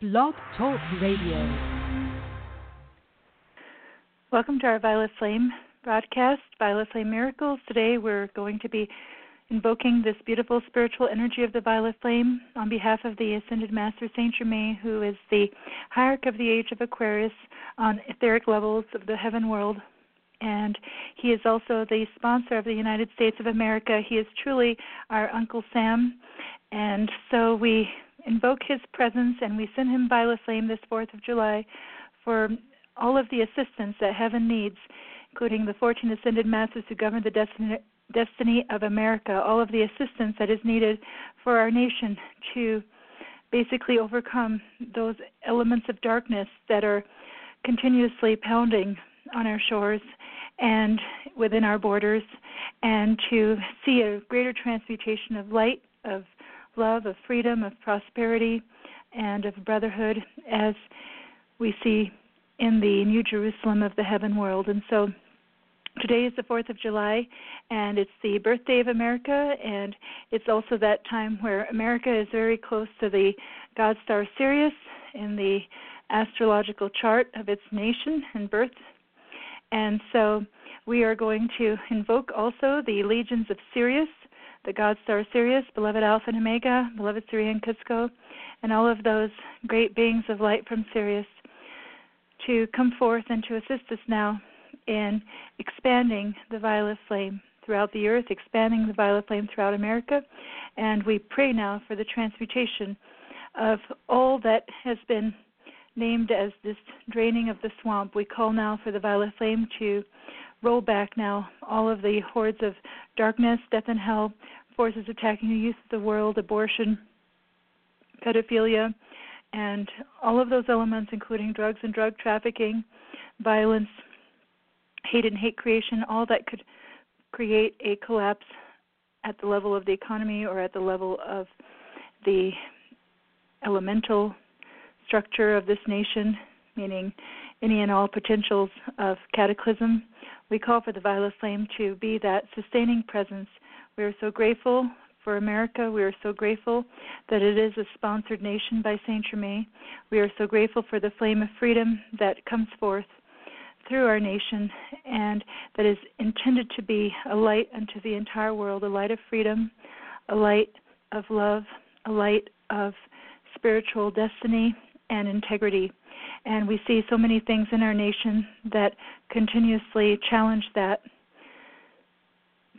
Blog Talk Radio. Welcome to our Violet Flame broadcast, Violet Flame Miracles. Today we're going to be invoking this beautiful spiritual energy of the Violet Flame on behalf of the Ascended Master Saint Germain, who is the hierarch of the Age of Aquarius on etheric levels of the heaven world. And he is also the sponsor of the United States of America. He is truly our Uncle Sam. And so we invoke his presence and we send him Violet Flame this 4th of July for all of the assistance that heaven needs, including the 14 ascended masters who govern the destiny destiny of America, all of the assistance that is needed for our nation to basically overcome those elements of darkness that are continuously pounding on our shores and within our borders, and to see a greater transmutation of light, of love, of freedom, of prosperity, and of brotherhood as we see in the New Jerusalem of the heaven world. And so Today is the 4th of July, and it's the birthday of America, and it's also that time where America is very close to the God star Sirius in the astrological chart of its nation and birth. And so we are going to invoke also the legions of Sirius, the God star Sirius, beloved Alpha and Omega, beloved Surya and Cuzco, and all of those great beings of light from Sirius to come forth and to assist us now in expanding the violet flame throughout the earth, expanding the violet flame throughout America. And we pray now for the transmutation of all that has been named as this draining of the swamp. We call now for the violet flame to roll back now all of the hordes of darkness, death, and hell, forces attacking the youth of the world, abortion, pedophilia, and all of those elements, including drugs and drug trafficking, violence, hate and hate creation, all that could create a collapse at the level of the economy or at the level of the elemental structure of this nation, meaning any and all potentials of cataclysm. We call for the violet flame to be that sustaining presence. We are so grateful for America. We are so grateful that it is a sponsored nation by Saint Germain. We are so grateful for the flame of freedom that comes forth through our nation and that is intended to be a light unto the entire world, a light of freedom, a light of love, a light of spiritual destiny and integrity. And we see so many things in our nation that continuously challenge that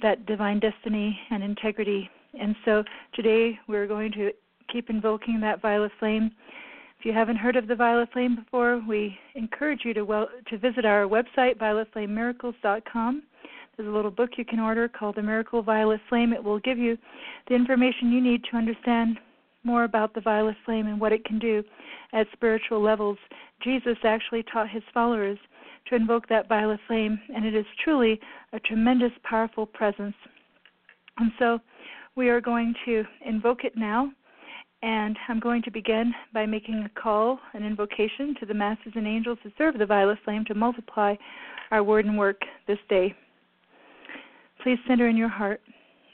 that divine destiny and integrity. And so today we're going to keep invoking that violet flame if you haven't heard of the Violet Flame before, we encourage you to well, to visit our website violetflamemiracles.com. There's a little book you can order called The Miracle Violet Flame. It will give you the information you need to understand more about the violet flame and what it can do at spiritual levels. Jesus actually taught his followers to invoke that violet flame, and it is truly a tremendous, powerful presence. And so we are going to invoke it now and I'm going to begin by making a call, an invocation to the masses and angels who serve the violet flame to multiply our word and work this day. Please center in your heart.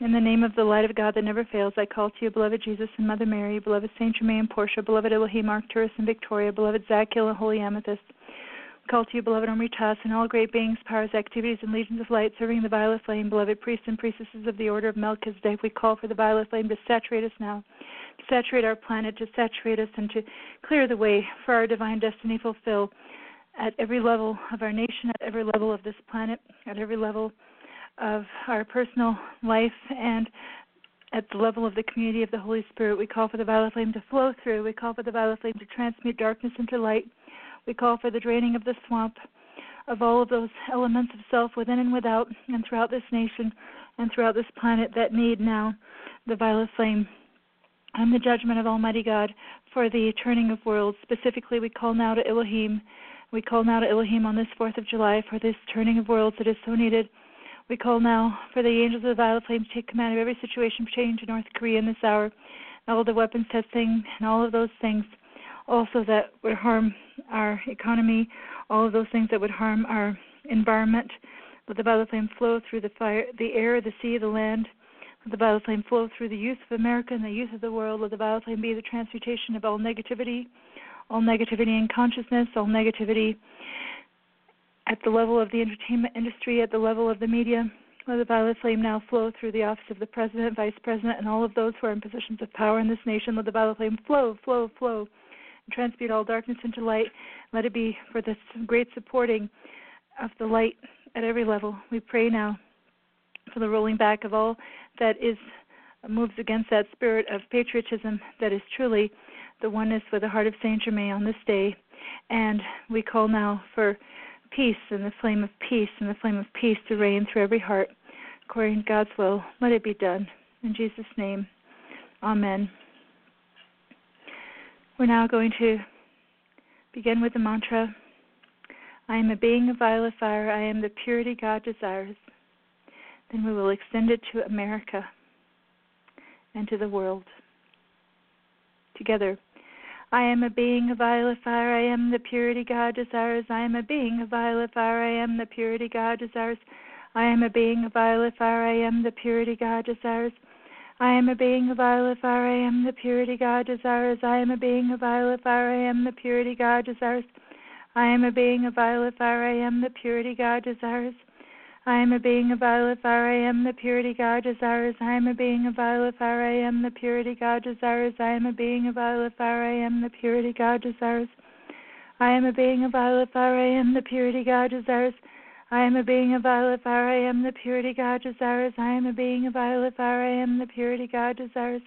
In the name of the light of God that never fails, I call to you, beloved Jesus and Mother Mary, beloved Saint Germain and Portia, beloved Elohim, Arcturus and Victoria, beloved Zadkiel and Holy Amethyst. I call to you, beloved Omri-Tas, and all great beings, powers, activities, and legions of light serving the violet flame, beloved priests and priestesses of the order of Melchizedek. We call for the violet flame to saturate us now saturate our planet, to saturate us, and to clear the way for our divine destiny fulfill at every level of our nation, at every level of this planet, at every level of our personal life, and at the level of the community of the Holy Spirit. We call for the violet flame to flow through. We call for the violet flame to transmute darkness into light. We call for the draining of the swamp of all of those elements of self within and without, and throughout this nation and throughout this planet that need now the violet flame and the judgment of Almighty God for the turning of worlds. Specifically, we call now to Elohim. We call now to Elohim on this 4th of July for this turning of worlds that is so needed. We call now for the angels of the violet flame to take command of every situation pertaining to North Korea in this hour, all the weapons testing and all of those things also that would harm our economy, all of those things that would harm our environment. Let the violet flame flow through the fire, the air, the sea, the land, let the violet flame flow through the youth of America and the youth of the world. Let the violet flame be the transmutation of all negativity, all negativity in consciousness, all negativity at the level of the entertainment industry, at the level of the media. Let the violet flame now flow through the office of the president, vice president, and all of those who are in positions of power in this nation. Let the violet flame flow, flow, flow, and transmute all darkness into light. Let it be for this great supporting of the light at every level. We pray now for the rolling back of all that is moves against that spirit of patriotism that is truly the oneness with the heart of Saint Germain on this day. And we call now for peace and the flame of peace and the flame of peace to reign through every heart. According to God's will, let it be done. In Jesus' name, Amen. We're now going to begin with the mantra I am a being of violet fire. I am the purity God desires. Then we will extend it to America and to the world. Together. I am a being of violet fire. I am the purity God desires. I am a being of violet fire. I am the purity God desires. I am a being of violet fire. I am the purity God desires. I am a being of violet fire. I am the purity God desires. I am a being of violet fire. I am the purity God desires. I am a being of violet fire. I am the purity God desires. I am a being of fire. I am the purity God desires. I am a being of fire. I am the purity God desires. I am a being of fire. I am the purity God desires. I am a being of fire. I am the purity God desires. I am a being of fire. I am the purity God desires. I am a being of violet fire. I am the purity God desires.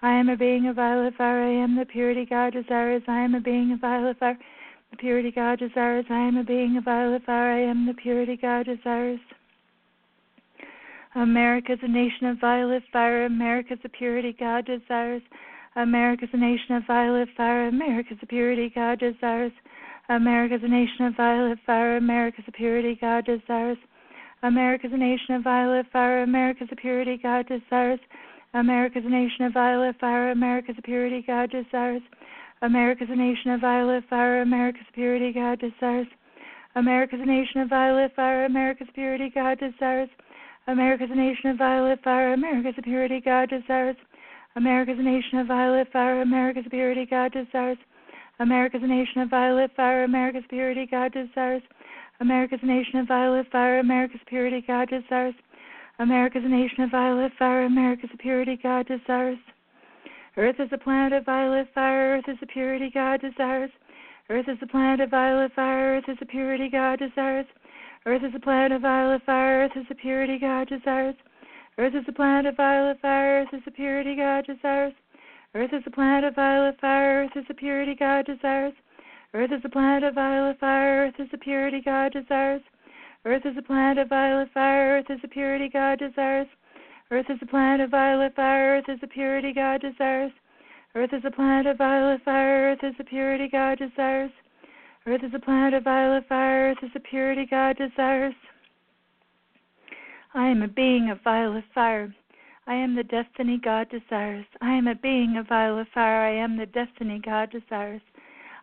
I am a being of violet fire. I am the purity God desires. I am a being of violet fire the purity God desires. I am a being of violet fire. I am the purity God desires. America is a nation of violet fire. America is a purity God desires. America is a nation of violet fire. America is a purity God desires. America is a nation of violet fire. America is a purity God desires. America is a nation of violet fire. America is a purity God desires. America is a nation of violet fire. America is a purity God desires. America's a nation of violet fire. America's purity God desires. America's a nation of violet fire. America's purity God desires. America's a nation of violet fire. America's purity God desires. America's a nation of violet fire. America's purity God desires. America's a nation of violet fire. America's purity God desires. America's a nation of violet fire. America's purity God desires. America's a nation of violet fire. America's purity God desires. Earth is a planet of violet fire. Earth is a purity God desires. Earth is a planet of violet fire. Earth is a purity God desires. Earth is a planet of violet fire. Earth is a purity God desires. Earth is a planet of violet fire. Earth is a purity God desires. Earth is a planet of violet fire. Earth is a purity God desires. Earth is a planet of violet fire. Earth is a purity God desires. Earth is a planet of violet fire. Earth is a purity God desires. Earth is a planet of violet fire. Earth is a purity God desires. Earth is a planet of violet fire. Earth is a purity God desires. Earth is a planet of violet fire. Earth is a purity God desires. I am a being of violet fire. I am the destiny God desires. I am a being of violet fire. I am the destiny God desires.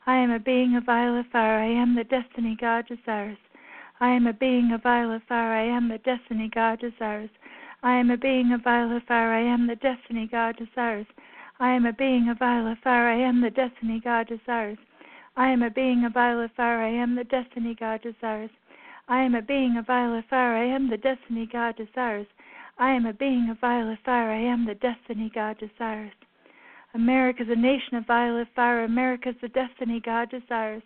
I am a being of violet fire. I am the destiny God desires. I am a being of violet fire. I am the destiny God desires. I am a being of fire. I am the destiny God desires. I am a being of fire. I am the destiny God desires. I am a being of fire. I am the destiny God desires. I am a being of fire. I am the destiny God desires. I am a being of fire. I am the destiny God desires. America is a nation of violet fire. America is the destiny God desires.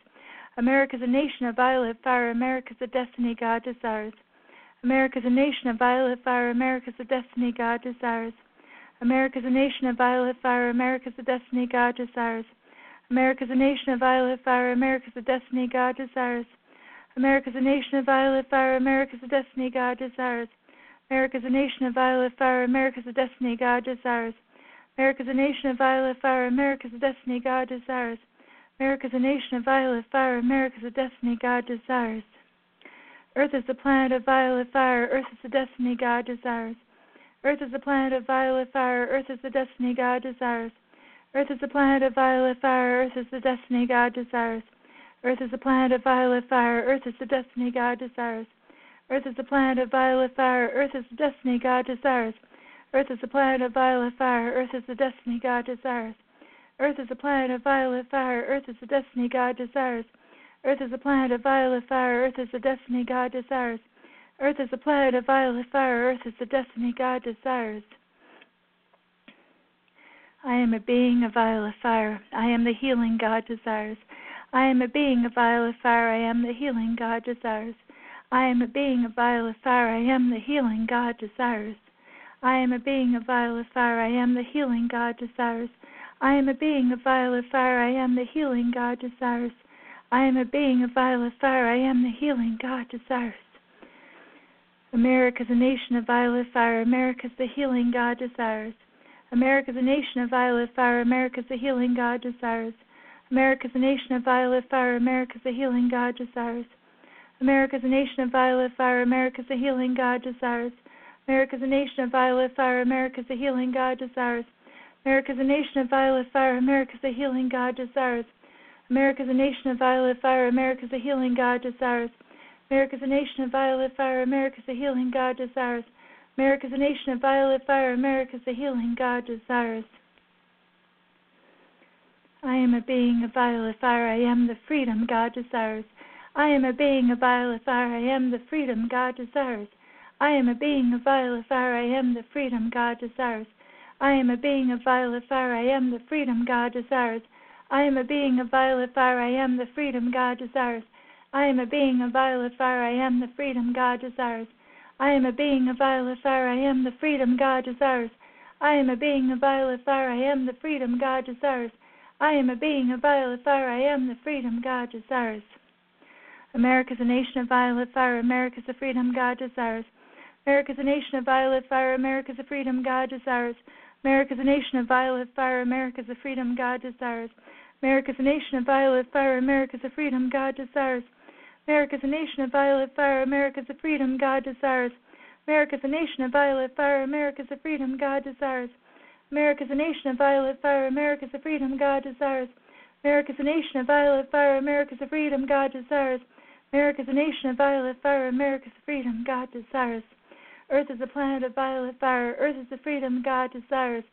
America is a nation of violet fire. America is the destiny God desires. America is a nation of violet fire. America is the destiny God desires. America is a nation of violet fire. America is the destiny God desires. America is a nation of violet fire. America is the destiny God desires. America is a nation of violet fire. America is the destiny God desires. America is a nation of violet fire. America is the destiny God desires. America is a nation of violet fire. America is the destiny God desires. America is a nation of violet fire. America is the destiny God desires. Earth is the planet of violet fire. Earth is the destiny God desires. Earth is the planet of violet fire. Earth is the destiny God desires. Earth is the planet of violet fire. Earth is the destiny God desires. Earth is the planet of violet fire. Earth is the destiny God desires. Earth is the planet of violet fire. Earth is the destiny God desires. Earth is the planet of violet fire. Earth is the destiny God desires. Earth is a planet of violet fire. Earth is the destiny God desires. Earth is a planet of violet fire. Earth is the destiny God desires. Earth is a planet of violet fire. Earth is the destiny God desires. I am a being of violet fire. I am the healing God desires. I am a being of violet fire. I am the healing God desires. I am a being of violet fire. I am the healing God desires. I am a being of violet fire. I am the healing God desires. I am a being of violet fire. I am the healing God desires. I am a being of violet fire. I am the healing God desires. America is a nation of violet fire. America is the healing God desires. America is a nation of violet fire. America is the healing God desires. America is a nation of violet fire. America is the healing God desires. America is a nation of violet fire. America is the healing God desires. America is a nation of violet fire. America is the healing God desires. America is a nation of violet fire. America is the healing God desires. America is a nation of violet fire. America is a healing God desires. America is a nation of violet fire. America is a healing God desires. America is a nation of violet fire. America is a healing God desires. I am a being of violet fire. I am the freedom God desires. I am a being of violet fire. I am the freedom God desires. I am a being of violet fire. I am the freedom God desires. I am a being of violet fire. I am the freedom God desires. I am a being of violet fire. I am the freedom God desires. I am a being of violet fire. I am the freedom God desires. I am a being of violet fire. I am the freedom God desires. I am a being of violet fire. I am the freedom God desires. I am a being of violet fire. I am the freedom God desires. America is a nation of violet fire. America is the freedom God desires. America is a nation of violet fire. America is the freedom God desires. America is a nation of violet fire. America is the freedom God desires. America is a nation of violet fire. America is the freedom God desires. America is a nation of violet fire. America is the freedom God desires. America is a nation of violet fire. America is the freedom God desires. America is a nation of violet fire. America is the freedom God desires. America is a nation of violet fire. America is the freedom God desires. America is a nation of violet fire. America is the freedom God desires. Earth is a planet of violet fire. Earth is the freedom God desires.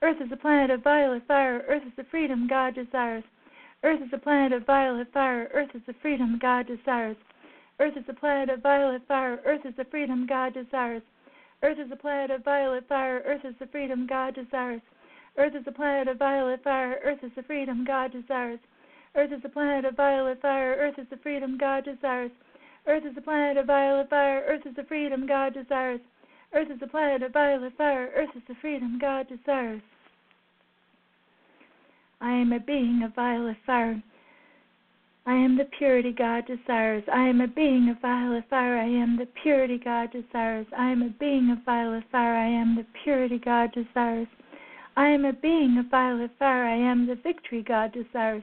Earth is a planet of violet fire. Earth is the freedom God desires. Earth is a planet of violet fire. Earth is the freedom God desires. Earth is a planet of violet fire. Earth is the freedom God desires. Earth is a planet of violet fire. Earth is the freedom God desires. Earth is a planet of violet fire. Earth is the freedom God desires. Earth is a planet of violet fire. Earth is the freedom God desires. Earth is a planet of violet fire. Earth is the freedom God desires. Earth is a planet of violet fire. Earth is the freedom God desires. I am a being of violet fire. I am the purity God desires. I am a being of violet fire. I am the purity God desires. I am a being of violet fire. I am the purity God desires. I am a being of violet fire. I am the victory God desires.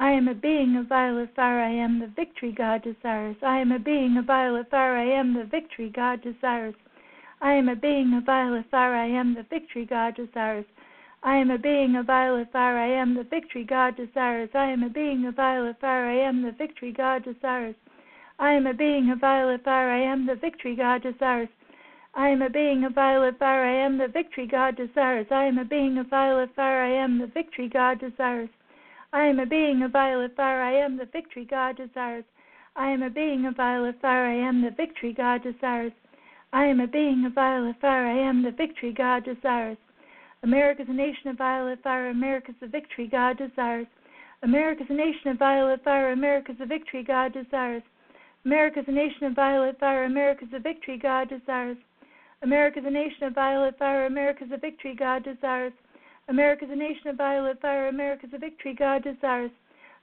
I am a being of violet fire. I am the victory God desires. I am a being of violet fire. I am the victory God desires. I am a being of violet fire. I am the victory God desires. I am a being of violet fire. I am the victory God desires. I am a being of violet fire. I am the victory God desires. I am a being of violet fire. I am the victory God desires. I am a being of violet fire. I am the victory God desires. I am a being of violet fire. I am the victory God desires. I am a being of violet fire. I am the victory God desires. I am a being of violet fire. I am the victory God desires. I am a being of violet fire. I am the victory God desires. America is a nation of violet fire. America is the victory God desires. America is a nation of violet fire. America is the victory God desires. America is a nation of violet fire. America is the victory God desires. America is a nation of violet fire. America is the victory God desires. America is a nation of violet fire. America is a victory God desires.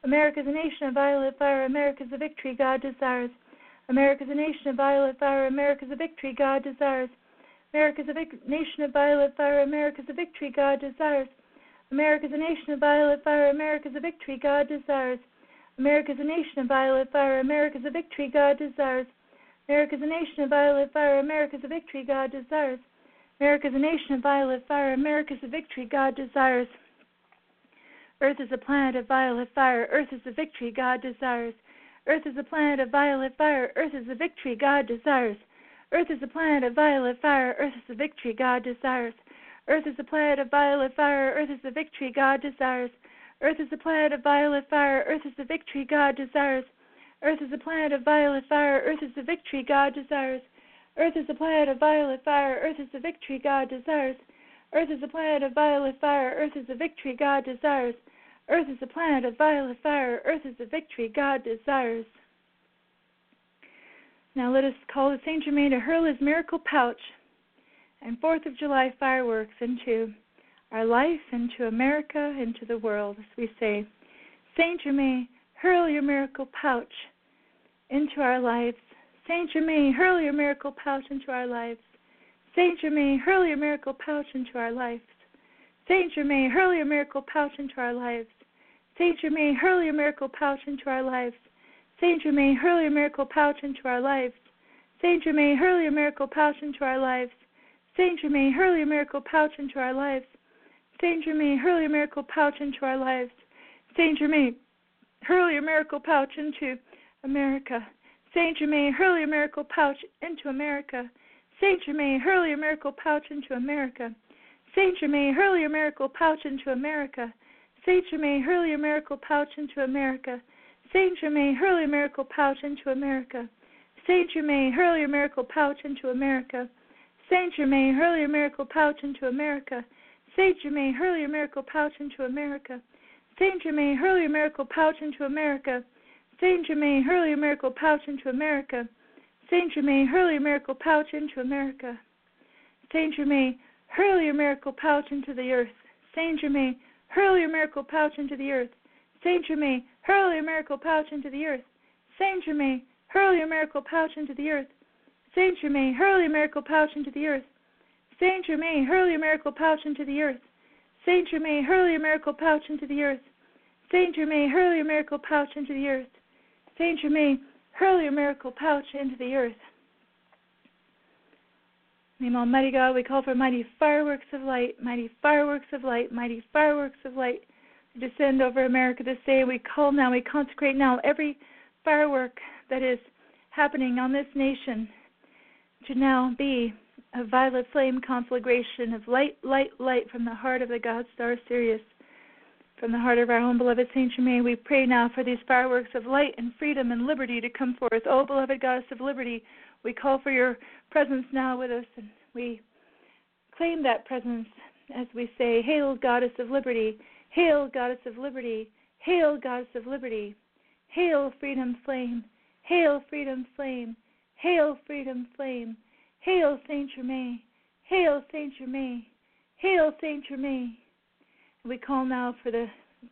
America is a nation of violet fire. America is a victory God desires. America is a nation of violet fire. America is a victory God desires. America is a vic- nation of violet fire. America is a victory God desires. America is a nation of violet fire. America is a victory God desires. America is a nation of violet fire. America is a victory God desires. America is a nation of violet fire. America is a victory God desires. America is a nation of violet fire. America is a victory God desires. Earth is a planet of violet fire. Earth is the victory God desires. Earth is a planet of violet fire. Earth is the victory God desires. Earth is a planet of violet fire. Earth is the victory God desires. Earth is a planet of violet fire. Earth is the victory God desires. Earth is a planet of violet fire. Earth is the victory God desires. Earth is a planet of violet fire. Earth is the victory God desires. Earth is a planet of violet fire. Earth is the victory God desires. Earth is a planet of violet fire. Earth is the victory God desires. Earth is a planet of violet fire. Earth is the victory God desires. Now let us call the Saint Germain to hurl his miracle pouch and Fourth of July fireworks into our life, into America, into the world, as we say, Saint Germain, hurl your miracle pouch into our lives. Saint Germain, hurl your miracle pouch into our lives. Saint Germain, hurl your miracle pouch into our lives. Saint Germain, hurl your miracle pouch into our lives. Saint Germain, hurl your miracle pouch into our lives. Saint Germain, hurl your miracle pouch into our lives. Saint Germain, hurl your miracle pouch into our lives. Saint Germain, hurl your miracle pouch into our lives. Saint Germain, hurl your miracle pouch into our lives. Saint Germain, hurl your miracle pouch into America. Saint Germain, hurl your miracle pouch into America. Saint Germain, hurl your miracle pouch into America. Saint Germain, hurl your miracle pouch into America. Saint Germain, hurl your miracle pouch into America. Saint Germain, hurl your miracle pouch into America. Saint Germain, hurl your miracle pouch into America. Saint Germain, hurl your miracle pouch into America. Saint Germain, hurl your miracle pouch into America. Saint Germain, hurl your miracle pouch into America. Saint Germain, hurl your miracle pouch into America. Saint Germain, hurl your miracle pouch into America. Saint Germain, hurl your miracle pouch into the earth. Saint Germain, hurl your miracle pouch into the earth. Saint Germain, hurl your miracle pouch into the earth. Saint Germain, hurl your miracle pouch into the earth. Saint Germain, hurl your miracle pouch into the earth. Saint Germain, hurl your miracle pouch into the earth. Saint Germain, hurl your miracle pouch into the earth. Saint Germain, hurl your miracle pouch into the earth. Saint Germain, hurl your miracle pouch into the earth. Name Almighty God, we call for mighty fireworks of light, mighty fireworks of light, mighty fireworks of light to descend over America this day. We call now, we consecrate now every firework that is happening on this nation to now be a violet flame conflagration of light, light, light from the heart of the God star Sirius. From the heart of our own beloved Saint Germain, we pray now for these fireworks of light and freedom and liberty to come forth. O beloved Goddess of liberty, we call for your presence now with us, and we claim that presence as we say, Hail, Goddess of liberty! Hail, Goddess of liberty! Hail, Goddess of liberty! Hail, freedom flame! Hail, freedom flame! Hail, freedom flame! Hail, Saint Germain! Hail, Saint Germain! Hail, Saint Germain! We call now for the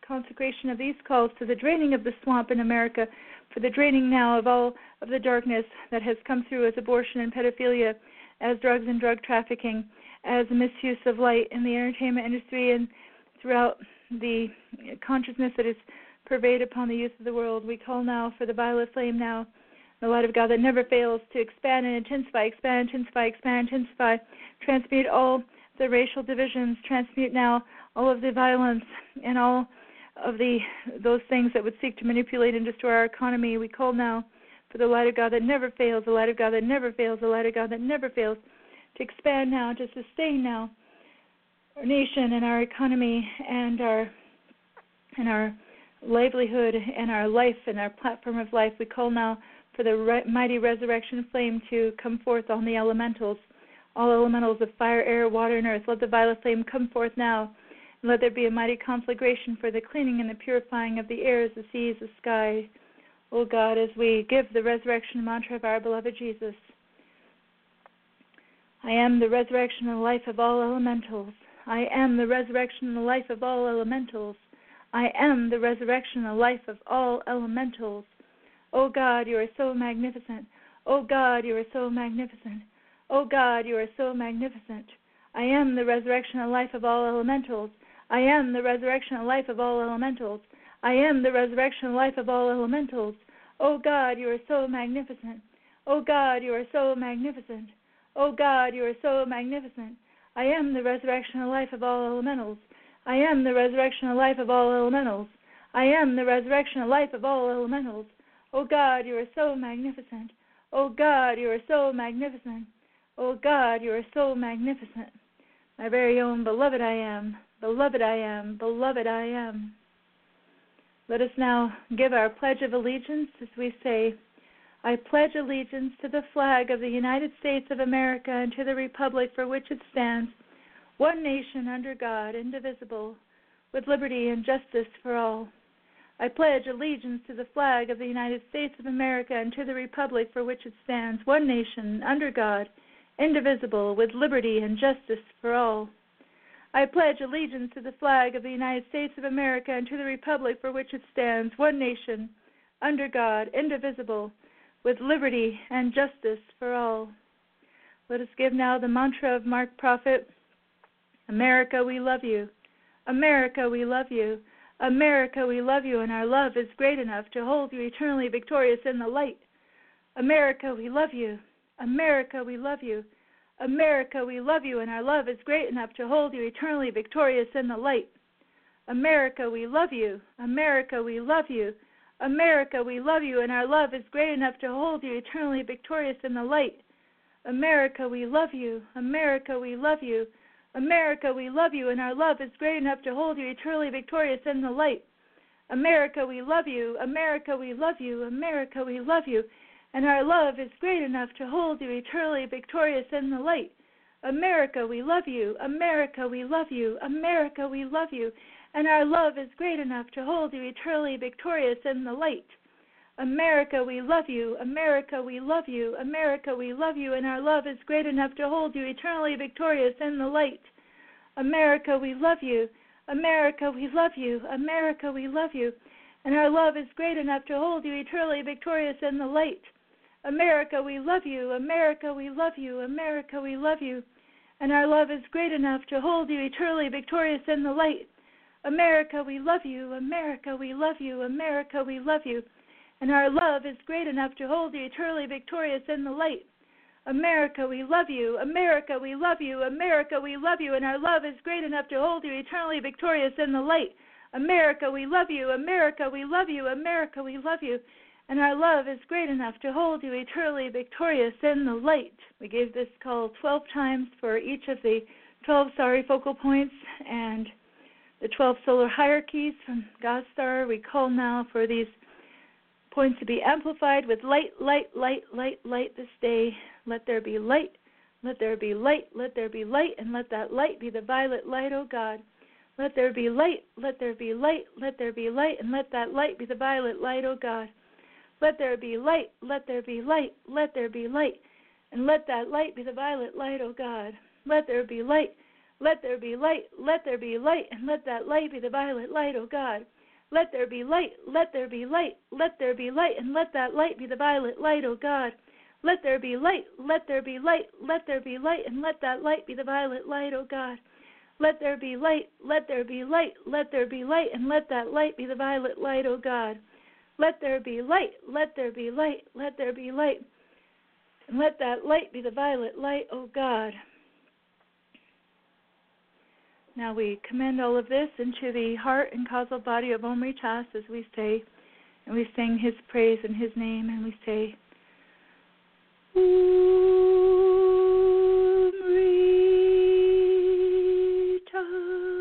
consecration of these calls to the draining of the swamp in America, for the draining now of all of the darkness that has come through as abortion and pedophilia, as drugs and drug trafficking, as misuse of light in the entertainment industry and throughout the consciousness that is pervade upon the youth of the world. We call now for the violet flame now the light of God that never fails to expand and intensify, expand, intensify, expand, intensify, transmute all the racial divisions, transmute now all of the violence and all of the those things that would seek to manipulate and destroy our economy. We call now for the light of God that never fails, the light of God that never fails, the light of God that never fails, to expand now, to sustain now our nation and our economy and our and our livelihood and our life and our platform of life. We call now for the re- mighty resurrection flame to come forth on the elementals, all elementals of fire, air, water, and earth. Let the violet flame come forth now. And let there be a mighty conflagration for the cleaning and the purifying of the airs, the seas, the sky. O God, as we give the resurrection mantra of our beloved Jesus. I am the resurrection and life of all elementals. I am the resurrection and the life of all elementals. I am the resurrection and the life of all elementals. Oh God, you are so magnificent. Oh God, you are so magnificent. Oh God, you are so magnificent. I am the resurrection and life of all elementals. I am the resurrection and life of all elementals. I am the resurrection and life of all elementals. Oh God, you are so magnificent. Oh God, you are so magnificent. Oh God, you are so magnificent. I am the resurrection and life of all elementals. I am the resurrection and life of all elementals. I am the resurrection and life of all elementals. Oh God, you are so magnificent. Oh God, you are so magnificent. Oh God, you are so magnificent. my very own beloved I am, beloved I am, beloved I am. Let us now give our pledge of allegiance as we say, I pledge allegiance to the flag of the United States of America and to the republic for which it stands, one nation under God, indivisible, with liberty and justice for all. I pledge allegiance to the flag of the United States of America and to the republic for which it stands, one nation under God, indivisible, with liberty and justice for all. I pledge allegiance to the flag of the United States of America and to the republic for which it stands, one nation, under God, indivisible, with liberty and justice for all. Let us give now the mantra of Mark Prophet America, we love you. America, we love you. America, we love you, and our love is great enough to hold you eternally victorious in the light. America, we love you. America, we love you. America, we love you, and our love is great enough to hold you eternally victorious in the light. America, we love you. America, we love you. America, we love you, and our love is great enough to hold you eternally victorious in the light. America, we love you. America, we love you. America, we love you, and our love is great enough to hold you eternally victorious in the light. America, we love you. America, we love you. America, we love you, and our love is great enough to hold you eternally victorious in the light. America, we love you. America, we love you. America, we love you, and our love is great enough to hold you eternally victorious in the light. America, we love you. America, we love you. America, we love you, and our love is great enough to hold you eternally victorious in the light. America, we love you. America, we love you. America, we love you, and our love is great enough to hold you eternally victorious in the light. America, we love you. America, we love you. America, we love you. And our love is great enough to hold you eternally victorious in the light. America, we love you. America, we love you. America, we love you. And our love is great enough to hold you eternally victorious in the light. America, we love you. America, we love you. America, we love you. And our love is great enough to hold you eternally victorious in the light. America, we love you. America, we love you. America, we love you and our love is great enough to hold you eternally victorious in the light. We gave this call 12 times for each of the 12 sorry focal points and the 12 solar hierarchies from Godstar. We call now for these points to be amplified with light, light, light, light, light this day. Let there be light, let there be light, let there be light, and let that light be the violet light, O God. Let there be light, let there be light, let there be light, and let that light be the violet light, O God. Let there be light, let there be light, let there be light, and let that light be the violet light, O God. Let there be light, let there be light, let there be light, and let that light be the violet light, O God. Let there be light, let there be light, let there be light, and let that light be the violet light, O God. Let there be light, let there be light, let there be light, and let that light be the violet light, O God. Let there be light, let there be light, let there be light, and let that light be the violet light, O God. Let there be light, let there be light, let there be light. And let that light be the violet light, O God. Now we commend all of this into the heart and causal body of Omri-Tas as we say, and we sing his praise in his name, and we say, Omri Om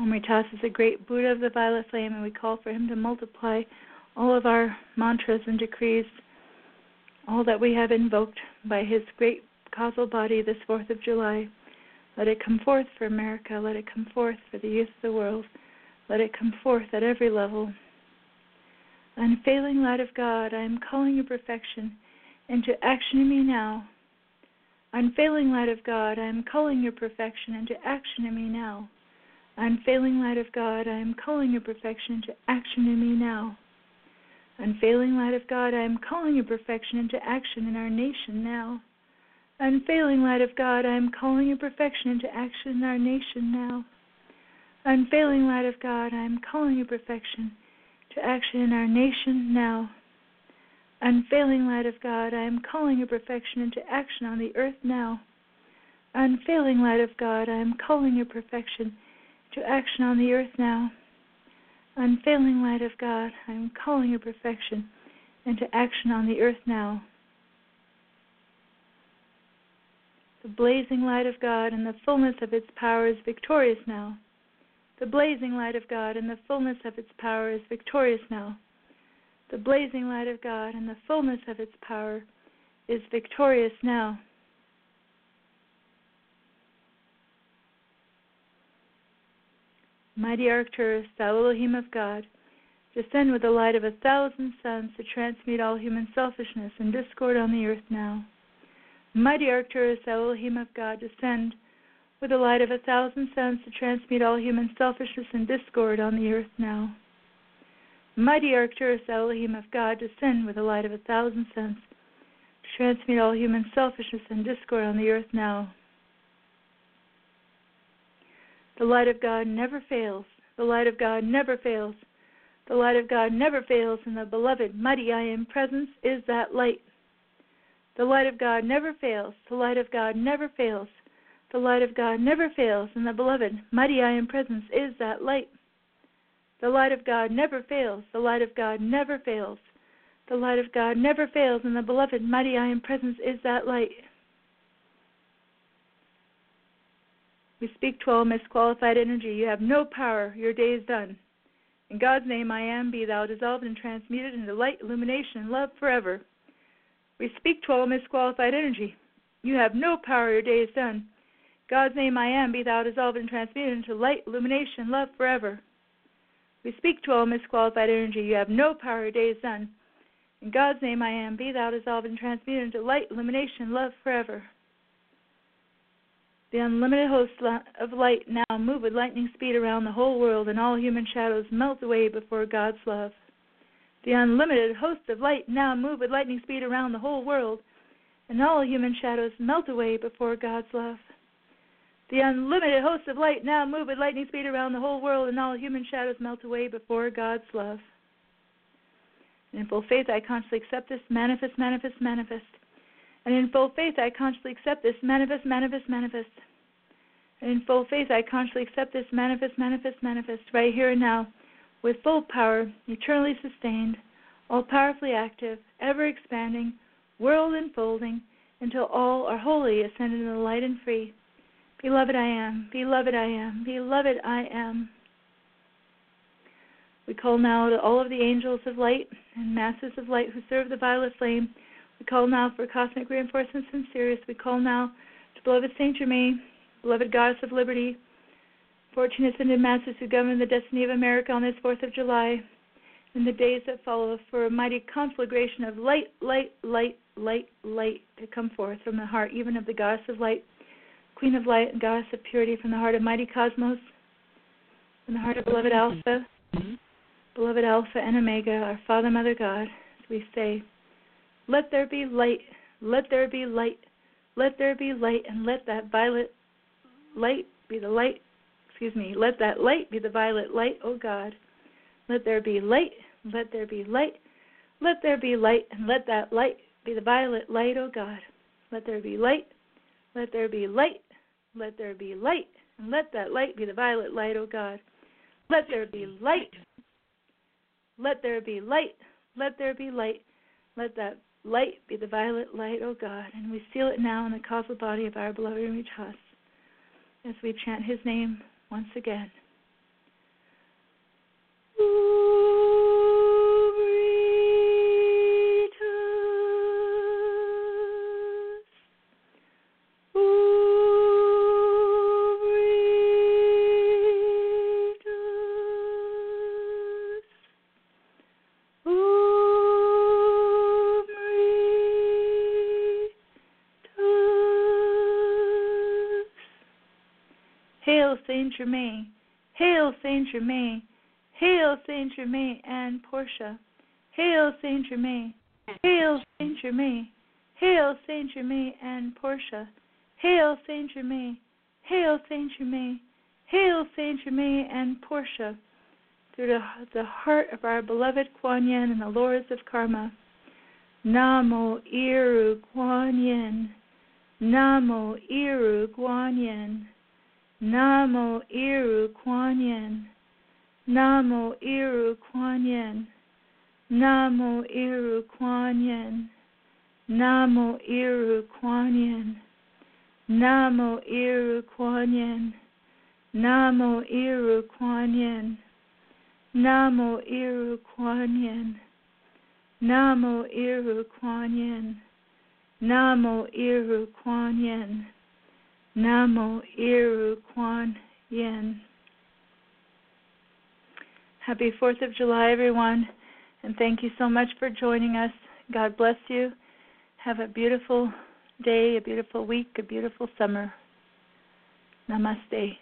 Omri-Tas is a great Buddha of the violet flame, and we call for him to multiply all of our mantras and decrees, all that we have invoked by his great causal body this 4th of July. Let it come forth for America. Let it come forth for the youth of the world. Let it come forth at every level. Unfailing light of God, I am calling your perfection into action in me now. Unfailing light of God, I am calling your perfection into action in me now. Unfailing light of God, I am calling your perfection into action in me now. Unfailing light of God, I am calling your perfection into action in our nation now. Unfailing light of God, I am calling your perfection into action in our nation now. Unfailing light of God, I am calling your perfection to action in our nation now. Unfailing light of God, I am calling your perfection into action on the earth now. Unfailing light of God, I am calling your perfection to action on the earth now. Unfailing light of God, I am calling your perfection into action on the earth now. The blazing light of God and the fullness of its power is victorious now. The blazing light of God and the fullness of its power is victorious now. The blazing light of God and the fullness of its power is victorious now. Mighty Arcturus, thou Elohim of God, descend with the light of a thousand suns to transmute all human selfishness and discord on the earth now. Mighty Arcturus, thou Elohim of God, descend with the light of a thousand suns to transmute all human selfishness and discord on the earth now. Mighty Arcturus, thou Elohim of God, descend with the light of a thousand suns to transmute all human selfishness and discord on the earth now. The light of God never fails. The light of God never fails. The light of God never fails, and the beloved, mighty I am presence is that light. The light of God never fails. The light of God never fails. The light of God never fails, and the beloved, mighty I am presence is that light. The light of God never fails. The light of God never fails. The light of God never fails, and the beloved, mighty I am presence is that light. We speak to all misqualified energy. You have no power. Your day is done. In God's name, I am. Be thou dissolved and transmuted into light, illumination, and love forever. We speak to all misqualified energy. You have no power. Your day is done. God's name, I am. Be thou dissolved and transmuted into light, illumination, love forever. We speak to all misqualified energy. You have no power. Your day is done. In God's name, I am. Be thou dissolved and transmuted into light, illumination, love forever. The unlimited host of light now move with lightning speed around the whole world, and all human shadows melt away before God's love. The unlimited host of light now move with lightning speed around the whole world, and all human shadows melt away before God's love. The unlimited host of light now move with lightning speed around the whole world, and all human shadows melt away before God's love. And in full faith, I consciously accept this manifest, manifest, manifest. And in full faith, I consciously accept this manifest, manifest, manifest. And in full faith, I consciously accept this manifest, manifest, manifest right here and now, with full power, eternally sustained, all powerfully active, ever expanding, world enfolding, until all are wholly ascended in the light and free. Beloved I am, beloved I am, beloved I am. We call now to all of the angels of light and masters of light who serve the violet flame we call now for cosmic reinforcements from Sirius. We call now to beloved Saint Germain, beloved Goddess of Liberty, 14 ascended masters who govern the destiny of America on this 4th of July, and the days that follow, for a mighty conflagration of light, light, light, light, light to come forth from the heart, even of the Goddess of Light, Queen of Light, and Goddess of Purity, from the heart of mighty Cosmos, from the heart of beloved Alpha, mm-hmm. beloved Alpha and Omega, our Father, Mother God, as we say, let there be light. Let there be light. Let there be light, and let that violet light be the light. Excuse me. Let that light be the violet light, O God. Let there be light. Let there be light. Let there be light, and let that light be the violet light, O God. Let there be light. Let there be light. Let there be light, and let that light be the violet light, O God. Let there be light. Let there be light. Let there be light. Let that Light be the violet light, O God, and we seal it now in the causal body of our beloved Omri-Tas as we chant his name once again. Germain. Hail, Saint Germain. Hail, Saint Germain and Portia. Hail, Saint Germain. Hail, Saint Germain. Hail Saint Germain and Portia. Hail Saint Germain. Hail Saint Germain. Hail Saint Germain and Portia. Through the, the heart of our beloved Kuan Yin and the Lords of Karma. Namo Iru Kuan Yin. Namo Iru Kuan Yin. Namo Iru Kuan Yin. Namo Iru Kuan Yin. Namo Iru Kuan Yin. Namo Iru Kuan Yin. Namo Iru Kuan Yin. Namo Iru Kuan Yin. Namo Iru Kuan Yin. Namo Iru Kuan Yin. Namo Iru Kuan Yin. Namo Iru Kuan Yin. Happy 4th of July, everyone, and thank you so much for joining us. God bless you. Have a beautiful day, a beautiful week, a beautiful summer. Namaste.